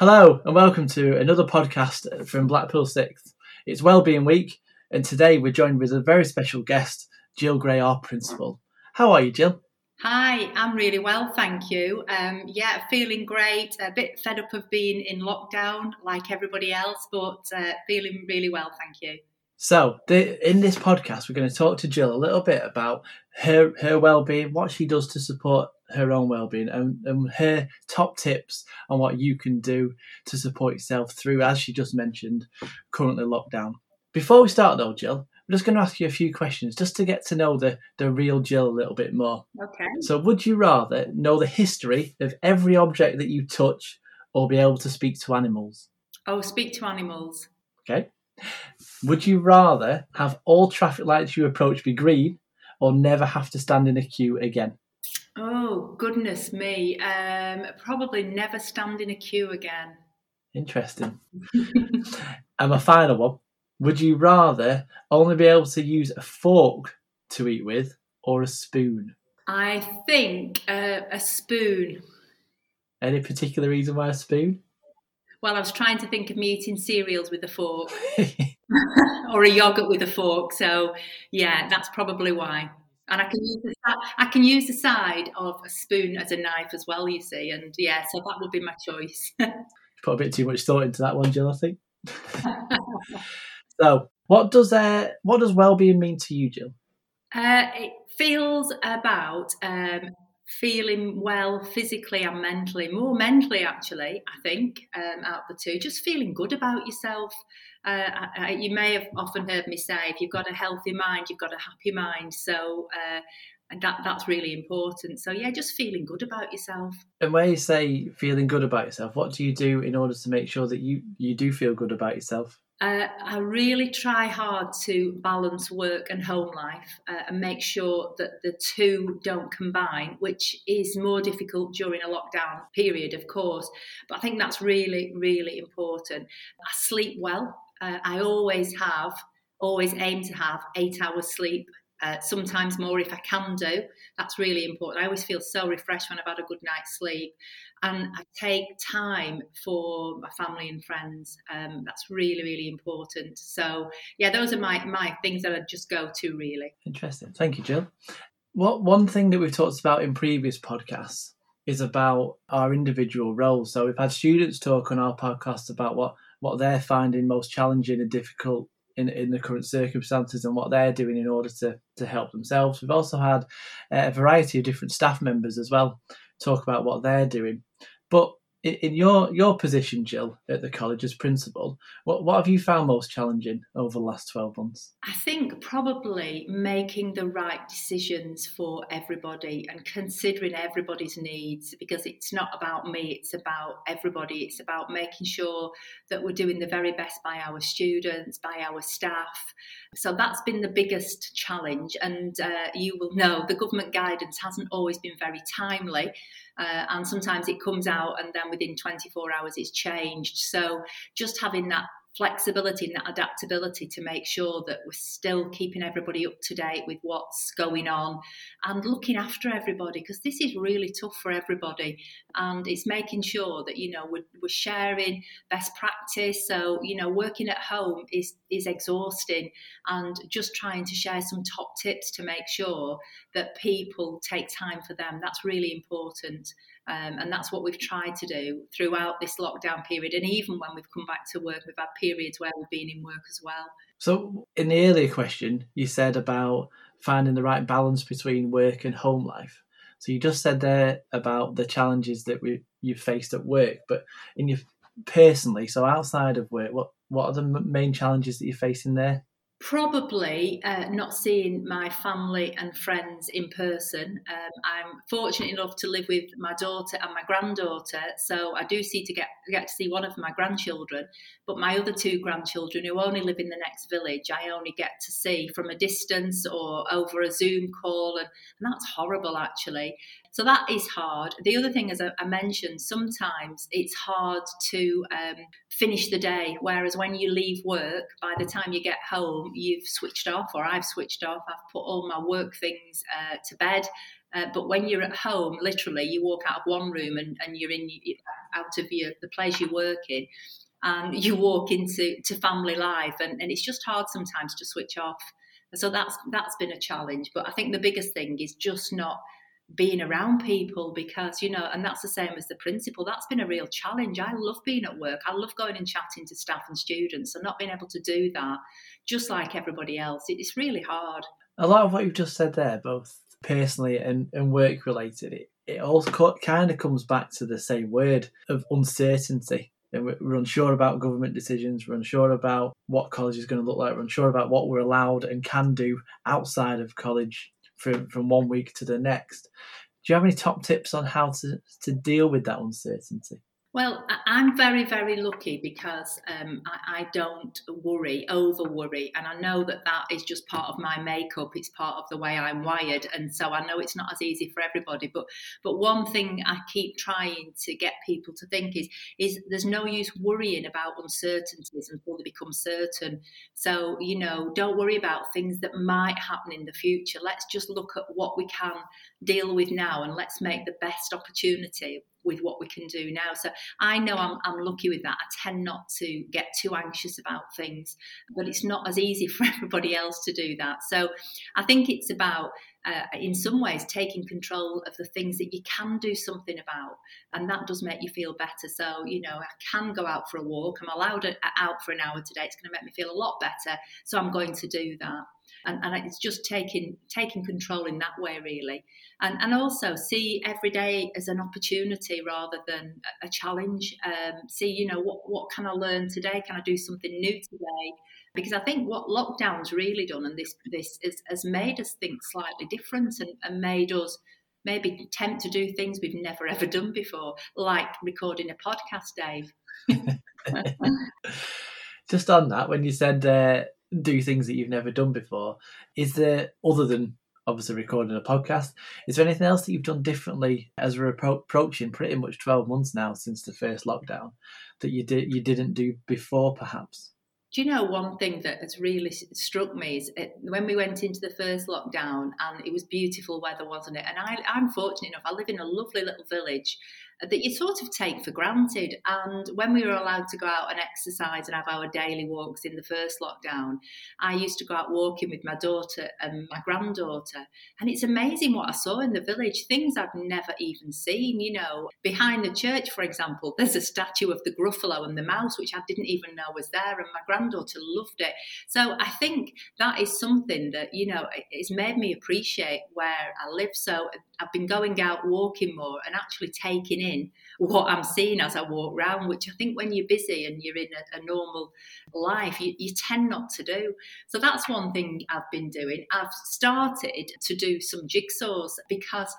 Hello, and welcome to another podcast from Blackpool Sixth. It's Wellbeing Week, and today we're joined with a very special guest, Jill Gray, our principal. How are you, Jill? Hi, I'm really well, thank you. Um, yeah, feeling great. A bit fed up of being in lockdown like everybody else, but uh, feeling really well, thank you. So, the, in this podcast, we're going to talk to Jill a little bit about her her well-being, what she does to support her own well-being, and, and her top tips on what you can do to support yourself through, as she just mentioned, currently lockdown. Before we start, though, Jill, I'm just going to ask you a few questions just to get to know the the real Jill a little bit more. Okay. So, would you rather know the history of every object that you touch, or be able to speak to animals? Oh, speak to animals. Okay. Would you rather have all traffic lights you approach be green or never have to stand in a queue again? Oh, goodness me. Um, probably never stand in a queue again. Interesting. and my final one would you rather only be able to use a fork to eat with or a spoon? I think uh, a spoon. Any particular reason why a spoon? Well, I was trying to think of me eating cereals with a fork or a yogurt with a fork. So, yeah, that's probably why. And I can use the, I can use the side of a spoon as a knife as well. You see, and yeah, so that would be my choice. Put a bit too much thought into that one, Jill. I think. so, what does uh, what does well-being mean to you, Jill? Uh, it feels about um, feeling well physically and mentally, more mentally actually, I think, um, out of the two, just feeling good about yourself. Uh, I, you may have often heard me say, if you've got a healthy mind, you've got a happy mind. So, uh, and that that's really important. So yeah, just feeling good about yourself. And when you say feeling good about yourself, what do you do in order to make sure that you you do feel good about yourself? Uh, I really try hard to balance work and home life uh, and make sure that the two don't combine, which is more difficult during a lockdown period, of course. But I think that's really, really important. I sleep well. Uh, I always have, always aim to have eight hours sleep uh, sometimes more if I can do. That's really important. I always feel so refreshed when I've had a good night's sleep. And I take time for my family and friends. Um, that's really, really important. So, yeah, those are my, my things that I just go to, really. Interesting. Thank you, Jill. What One thing that we've talked about in previous podcasts is about our individual roles. So, we've had students talk on our podcast about what, what they're finding most challenging and difficult in, in the current circumstances and what they're doing in order to, to help themselves. We've also had uh, a variety of different staff members as well talk about what they're doing. But in your your position, Jill, at the college as principal, what what have you found most challenging over the last twelve months? I think probably making the right decisions for everybody and considering everybody's needs because it's not about me; it's about everybody. It's about making sure that we're doing the very best by our students, by our staff. So that's been the biggest challenge, and uh, you will know the government guidance hasn't always been very timely. Uh, and sometimes it comes out and then within 24 hours it's changed. So just having that flexibility and that adaptability to make sure that we're still keeping everybody up to date with what's going on and looking after everybody because this is really tough for everybody. And it's making sure that you know we're, we're sharing best practice. So you know working at home is is exhausting and just trying to share some top tips to make sure that people take time for them that's really important um, and that's what we've tried to do throughout this lockdown period. And even when we've come back to work, we've had periods where we've been in work as well. So, in the earlier question, you said about finding the right balance between work and home life. So, you just said there about the challenges that we you faced at work, but in your personally, so outside of work, what what are the main challenges that you're facing there? Probably uh, not seeing my family and friends in person. Um, I'm fortunate enough to live with my daughter and my granddaughter, so I do see to get get to see one of my grandchildren. But my other two grandchildren, who only live in the next village, I only get to see from a distance or over a Zoom call, and, and that's horrible actually. So that is hard. The other thing, as I, mentioned, sometimes it's hard to um, finish the day. Whereas when you leave work, by the time you get home, you've switched off, or I've switched off. I've put all my work things uh, to bed. Uh, but when you're at home, literally, you walk out of one room and, and you're in out of your, the place you work in, and you walk into to family life, and, and it's just hard sometimes to switch off. So that's that's been a challenge. But I think the biggest thing is just not being around people because you know and that's the same as the principal. That's been a real challenge. I love being at work. I love going and chatting to staff and students and not being able to do that just like everybody else. It's really hard. A lot of what you've just said there both personally and, and work related it, it all kind of comes back to the same word of uncertainty. And we're unsure about government decisions. We're unsure about what college is going to look like. We're unsure about what we're allowed and can do outside of college from, from one week to the next. Do you have any top tips on how to, to deal with that uncertainty? Well, I'm very, very lucky because um, I, I, don't worry, over worry. And I know that that is just part of my makeup. It's part of the way I'm wired. And so I know it's not as easy for everybody. But but one thing I keep trying to get people to think is, is there's no use worrying about uncertainties until they become certain. So, you know, don't worry about things that might happen in the future. Let's just look at what we can deal with now and let's make the best opportunity with what we can do now. So I know I'm, I'm lucky with that. I tend not to get too anxious about things, but it's not as easy for everybody else to do that. So I think it's about, uh, in some ways, taking control of the things that you can do something about. And that does make you feel better. So, you know, I can go out for a walk. I'm allowed a, out for an hour today. It's going to make me feel a lot better. So I'm going to do that and, and it's just taking taking control in that way really and and also see every day as an opportunity rather than a challenge um, see you know what what can i learn today can i do something new today because I think what lockdown's really done, and this this is, has made us think slightly different, and, and made us maybe attempt to do things we've never ever done before, like recording a podcast, Dave. Just on that, when you said uh, do things that you've never done before. Is there, other than obviously recording a podcast, is there anything else that you've done differently as we're approaching pretty much 12 months now since the first lockdown that you did you didn't do before perhaps? Do you know one thing that has really struck me is it, when we went into the first lockdown and it was beautiful weather, wasn't it? And I, I'm fortunate enough, I live in a lovely little village that you sort of take for granted. And when we were allowed to go out and exercise and have our daily walks in the first lockdown, I used to go out walking with my daughter and my granddaughter. And it's amazing what I saw in the village, things I've never even seen. You know, behind the church, for example, there's a statue of the Gruffalo and the mouse, which I didn't even know was there. And my granddaughter loved it. So I think that is something that, you know, it's made me appreciate where I live. So I've been going out walking more and actually taking in what I'm seeing as I walk around, which I think when you're busy and you're in a, a normal life, you, you, tend not to do. So that's one thing I've been doing. I've started to do some jigsaws because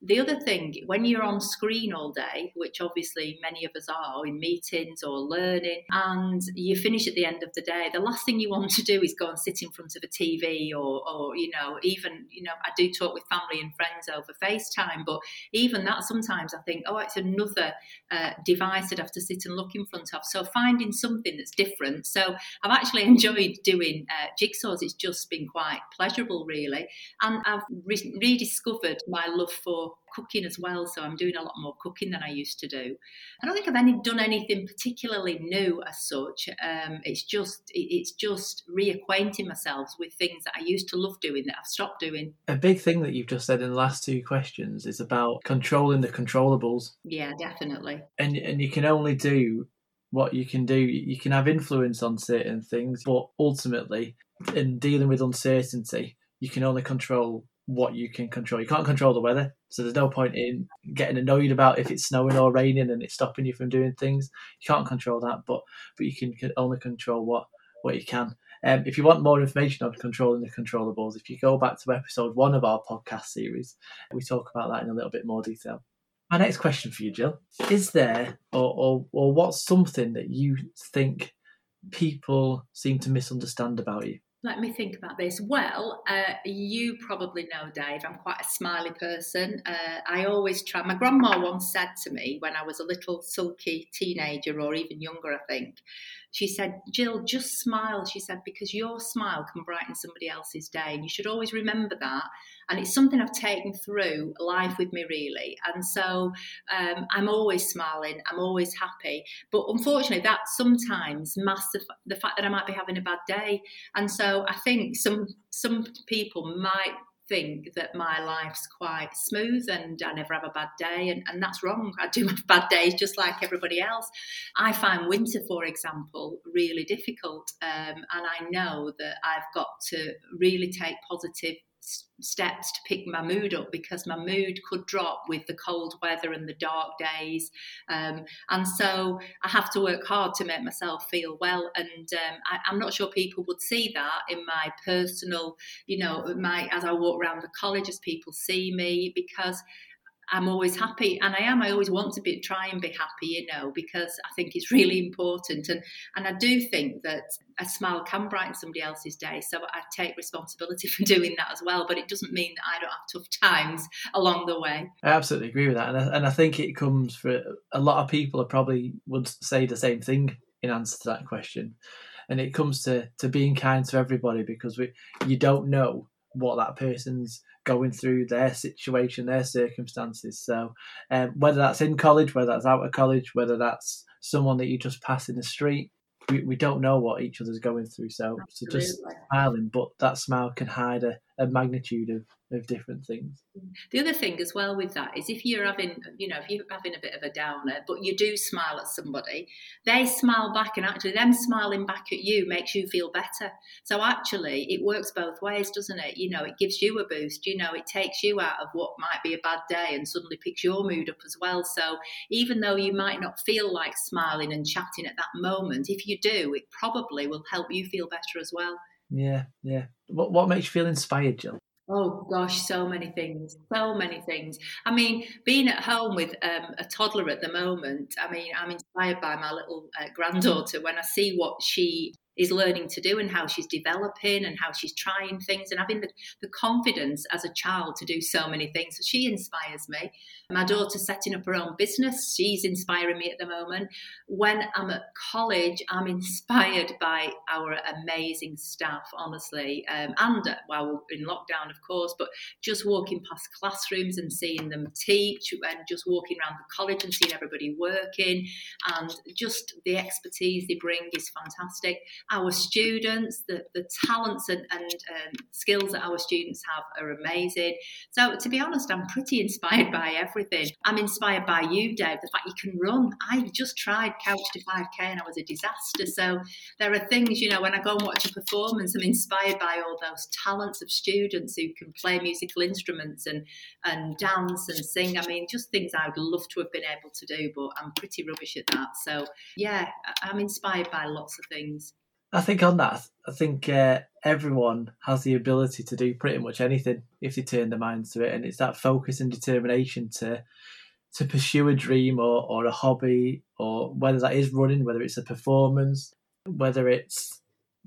the other thing, when you're on screen all day, which obviously many of us are in meetings or learning, and you finish at the end of the day, the last thing you want to do is go and sit in front of a TV or, or you know, even, you know, I do talk with family and friends over FaceTime, but even that sometimes I think, oh, it's another uh, device I'd have to sit and look in front of. So finding something that's different. So I've actually enjoyed doing uh, jigsaws. It's just been quite pleasurable, really. And I've re- rediscovered my love for cooking as well. So I'm doing a lot more cooking than I used to do. I don't think I've any, done anything particularly new as such. Um, it's just it's just reacquainting myself with things that I used to love doing that I've stopped doing. A big thing that you've just said in the last two questions is about controlling the controllables. Yeah, definitely. And and you can only do what you can do. You can have influence on certain things, but ultimately, in dealing with uncertainty, you can only control what you can control. You can't control the weather, so there's no point in getting annoyed about if it's snowing or raining and it's stopping you from doing things. You can't control that, but but you can only control what what you can. Um, if you want more information on controlling the controllables, if you go back to episode one of our podcast series, we talk about that in a little bit more detail. My next question for you, Jill, is there or or, or what's something that you think people seem to misunderstand about you? Let me think about this. Well, uh, you probably know, Dave, I'm quite a smiley person. Uh, I always try. My grandma once said to me when I was a little sulky teenager or even younger, I think, she said, Jill, just smile. She said, because your smile can brighten somebody else's day. And you should always remember that. And it's something I've taken through life with me, really. And so um, I'm always smiling, I'm always happy. But unfortunately, that sometimes masks the, the fact that I might be having a bad day. And so I think some some people might think that my life's quite smooth and I never have a bad day, and, and that's wrong. I do have bad days just like everybody else. I find winter, for example, really difficult, um, and I know that I've got to really take positive steps to pick my mood up because my mood could drop with the cold weather and the dark days. Um, and so I have to work hard to make myself feel well. And um, I, am not sure people would see that in my personal, you know, my as I walk around the college, as people see me, because I'm always happy, and I am. I always want to be try and be happy, you know, because I think it's really important, and and I do think that a smile can brighten somebody else's day. So I take responsibility for doing that as well. But it doesn't mean that I don't have tough times along the way. I absolutely agree with that, and I, and I think it comes for a lot of people. Probably would say the same thing in answer to that question, and it comes to to being kind to everybody because we you don't know what that person's going through their situation, their circumstances. So, um, whether that's in college, whether that's out of college, whether that's someone that you just pass in the street, we, we don't know what each other's going through. So, so just smiling, but that smile can hide a, a magnitude of of different things. The other thing as well with that is if you're having, you know, if you're having a bit of a downer, but you do smile at somebody, they smile back, and actually them smiling back at you makes you feel better. So actually, it works both ways, doesn't it? You know, it gives you a boost. You know, it takes you out of what might be a bad day and suddenly picks your mood up as well. So even though you might not feel like smiling and chatting at that moment, if you do, it probably will help you feel better as well. Yeah, yeah. What what makes you feel inspired, Jill? Oh gosh, so many things, so many things. I mean, being at home with um, a toddler at the moment, I mean, I'm inspired by my little uh, granddaughter when I see what she is learning to do and how she's developing and how she's trying things and having the, the confidence as a child to do so many things. So she inspires me. My daughter's setting up her own business. She's inspiring me at the moment. When I'm at college, I'm inspired by our amazing staff, honestly. Um, and uh, while we're in lockdown, of course, but just walking past classrooms and seeing them teach and just walking around the college and seeing everybody working and just the expertise they bring is fantastic our students, the, the talents and, and um, skills that our students have are amazing. So, to be honest, I'm pretty inspired by everything. I'm inspired by you, Dave, the fact you can run. I just tried Couch to 5K and I was a disaster. So, there are things, you know, when I go and watch a performance, I'm inspired by all those talents of students who can play musical instruments and, and dance and sing. I mean, just things I would love to have been able to do, but I'm pretty rubbish at that. So, yeah, I'm inspired by lots of things. I think on that, I think uh, everyone has the ability to do pretty much anything if they turn their minds to it, and it's that focus and determination to to pursue a dream or, or a hobby, or whether that is running, whether it's a performance, whether it's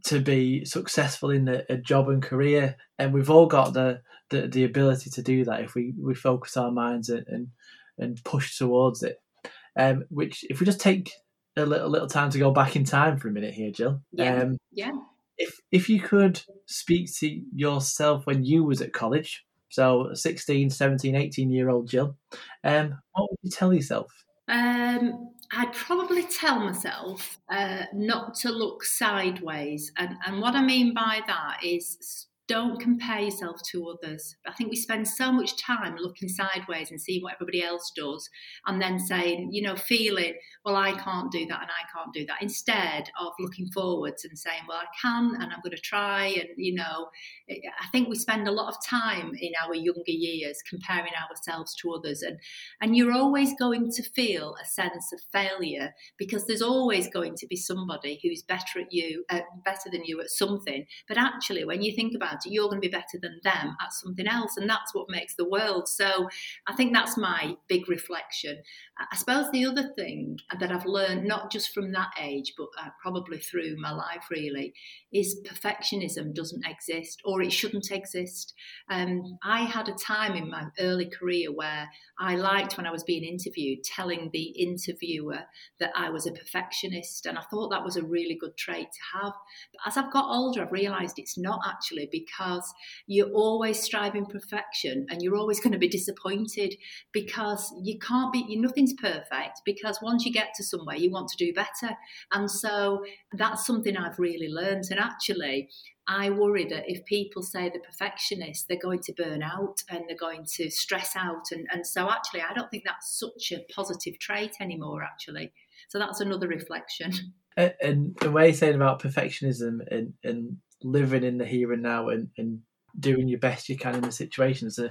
to be successful in a, a job and career, and we've all got the, the, the ability to do that if we, we focus our minds and, and and push towards it. Um, which if we just take a little, little time to go back in time for a minute here, Jill. Yeah. Um, yeah. If if you could speak to yourself when you was at college, so 16, 17, 18 year old Jill, um, what would you tell yourself? Um, I'd probably tell myself uh, not to look sideways. And, and what I mean by that is don't compare yourself to others. I think we spend so much time looking sideways and seeing what everybody else does, and then saying, you know, feeling, well, I can't do that and I can't do that, instead of looking forwards and saying, well, I can and I'm going to try. And, you know, I think we spend a lot of time in our younger years comparing ourselves to others. And, and you're always going to feel a sense of failure because there's always going to be somebody who's better at you, uh, better than you at something. But actually, when you think about you're going to be better than them at something else. And that's what makes the world. So I think that's my big reflection. I suppose the other thing that I've learned, not just from that age, but uh, probably through my life really, is perfectionism doesn't exist or it shouldn't exist. Um, I had a time in my early career where I liked when I was being interviewed telling the interviewer that I was a perfectionist, and I thought that was a really good trait to have. But as I've got older, I've realised it's not actually because you're always striving perfection and you're always going to be disappointed because you can't be, nothing's perfect because once you get to somewhere, you want to do better. And so that's something I've really learned. And actually, I worry that if people say they're perfectionists, they're going to burn out and they're going to stress out. And, and so, actually, I don't think that's such a positive trait anymore, actually. So, that's another reflection. And, and the way you're saying about perfectionism and, and living in the here and now and, and doing your best you can in the situation a,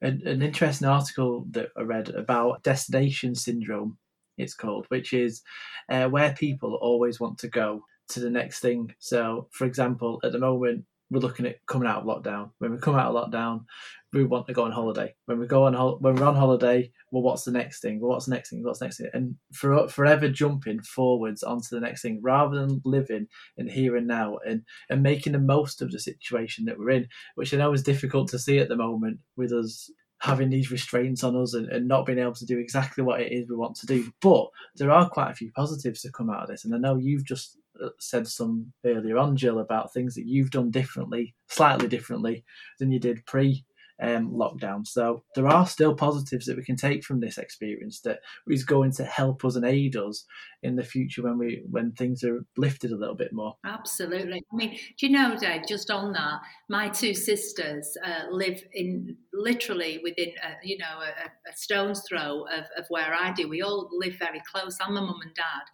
an, an interesting article that I read about destination syndrome, it's called, which is uh, where people always want to go to the next thing. So, for example, at the moment, we're looking at coming out of lockdown. When we come out of lockdown, we want to go on holiday. When we go on when we're on holiday, well, what's the next thing? Well, what's the next thing? What's the next thing? And for forever jumping forwards onto the next thing, rather than living in here and now and and making the most of the situation that we're in, which I know is difficult to see at the moment with us having these restraints on us and, and not being able to do exactly what it is we want to do. But there are quite a few positives to come out of this, and I know you've just said some earlier on, Jill, about things that you've done differently, slightly differently than you did pre um, lockdown. So there are still positives that we can take from this experience that is going to help us and aid us in the future when we when things are lifted a little bit more. Absolutely. I mean, do you know, Dave? Just on that, my two sisters uh, live in literally within a, you know a, a stone's throw of, of where I do. We all live very close. I'm a mum and dad.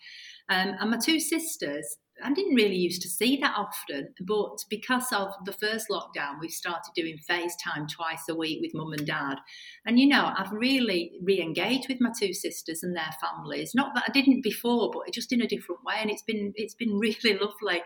Um, and my two sisters I didn't really used to see that often, but because of the first lockdown, we started doing FaceTime twice a week with mum and dad. And you know, I've really re engaged with my two sisters and their families. Not that I didn't before, but just in a different way. And it's been it's been really lovely.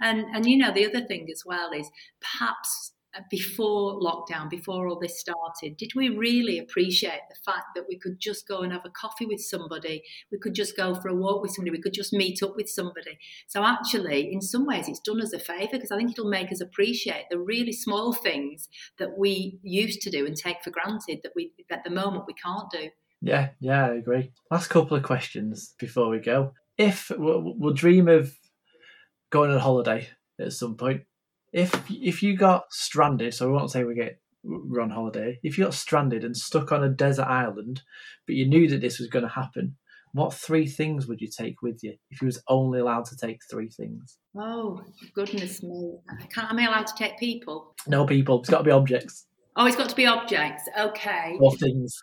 And and you know, the other thing as well is perhaps before lockdown, before all this started, did we really appreciate the fact that we could just go and have a coffee with somebody? We could just go for a walk with somebody. We could just meet up with somebody. So, actually, in some ways, it's done us a favour because I think it'll make us appreciate the really small things that we used to do and take for granted that we, at the moment, we can't do. Yeah, yeah, I agree. Last couple of questions before we go. If we'll, we'll dream of going on holiday at some point, if if you got stranded, so we won't say we get we're on holiday. If you got stranded and stuck on a desert island, but you knew that this was going to happen, what three things would you take with you if you was only allowed to take three things? Oh goodness me! Can't, am I allowed to take people? No people. It's got to be objects. Oh, it's got to be objects. Okay. Or things.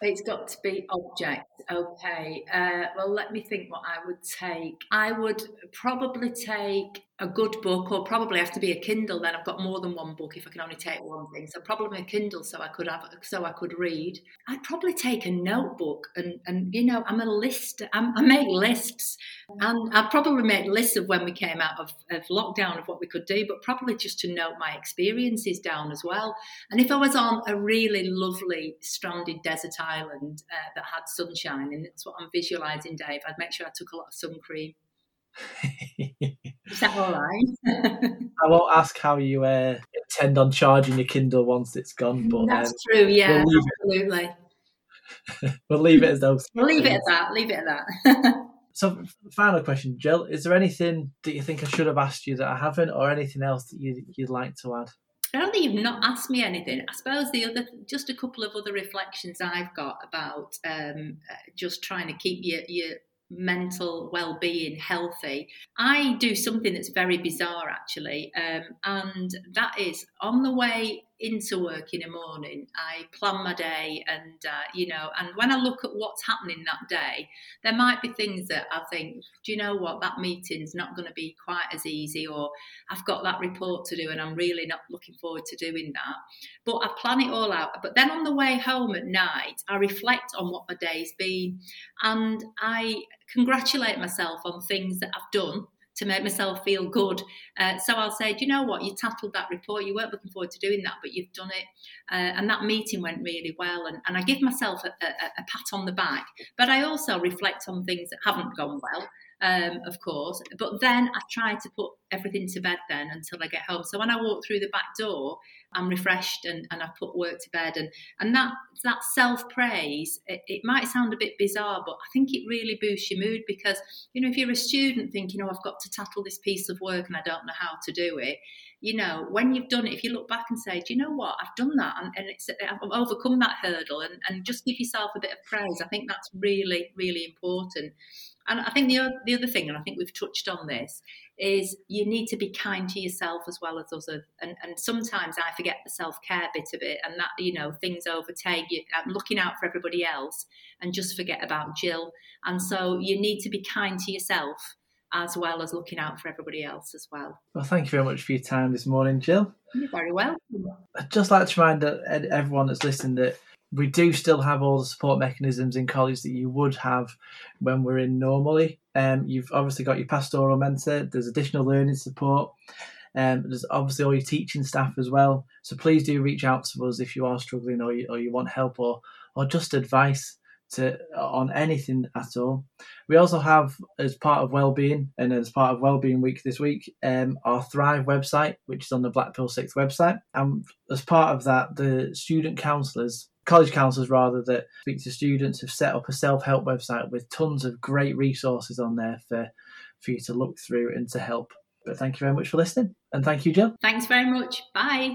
It's got to be objects. Okay. Uh, well, let me think what I would take. I would probably take a good book, or probably have to be a Kindle. Then I've got more than one book if I can only take one thing. So probably a Kindle, so I could have, so I could read. I'd probably take a notebook, and and you know, I'm a list. I'm, i make lists, and I'd probably make lists of when we came out of, of lockdown of what we could do, but probably just to note my experiences down as well. And if I was on a really lovely stranded desert island uh, that had sunshine, and that's what I'm visualising, Dave, I'd make sure I took a lot of sun cream. Is that all right? I won't ask how you uh, intend on charging your Kindle once it's gone, but that's um, true. Yeah, we'll absolutely. we'll leave it as those. We'll leave it at that. Leave it at that. so, final question, Jill: Is there anything that you think I should have asked you that I haven't, or anything else that you, would like to add? I don't think you've not asked me anything. I suppose the other, just a couple of other reflections I've got about um, uh, just trying to keep your, your mental well-being healthy. I do something that's very bizarre actually um, and that is on the way into work in the morning, I plan my day, and uh, you know, and when I look at what's happening that day, there might be things that I think, do you know what, that meeting's not going to be quite as easy, or I've got that report to do, and I'm really not looking forward to doing that. But I plan it all out. But then on the way home at night, I reflect on what my day's been, and I congratulate myself on things that I've done to make myself feel good. Uh, so I'll say, do you know what? You tackled that report. You weren't looking forward to doing that, but you've done it. Uh, and that meeting went really well. And, and I give myself a, a, a, pat on the back, but I also reflect on things that haven't gone well. Um, of course, but then I try to put everything to bed then until I get home. So when I walk through the back door, I'm refreshed and, and I've put work to bed. And, and that, that self praise, it, it, might sound a bit bizarre, but I think it really boosts your mood because, you know, if you're a student thinking, oh, I've got to tackle this piece of work and I don't know how to do it, you know, when you've done it, if you look back and say, do you know what, I've done that and, and it's, I've overcome that hurdle and, and just give yourself a bit of praise, I think that's really, really important. And I think the the other thing, and I think we've touched on this, is you need to be kind to yourself as well as others. And, and sometimes I forget the self care bit of it, and that you know things overtake you. I'm looking out for everybody else and just forget about Jill. And so you need to be kind to yourself as well as looking out for everybody else as well. Well, thank you very much for your time this morning, Jill. You're very welcome. I'd just like to remind everyone that's listening that we do still have all the support mechanisms in college that you would have when we're in normally. Um, you've obviously got your pastoral mentor, there's additional learning support, um, there's obviously all your teaching staff as well. So please do reach out to us if you are struggling or you, or you want help or, or just advice to on anything at all. We also have, as part of wellbeing and as part of wellbeing week this week, um, our Thrive website, which is on the Blackpool Sixth website, and as part of that, the student counsellors college counsellors rather that speak to students have set up a self-help website with tons of great resources on there for for you to look through and to help. But thank you very much for listening and thank you jill. Thanks very much. Bye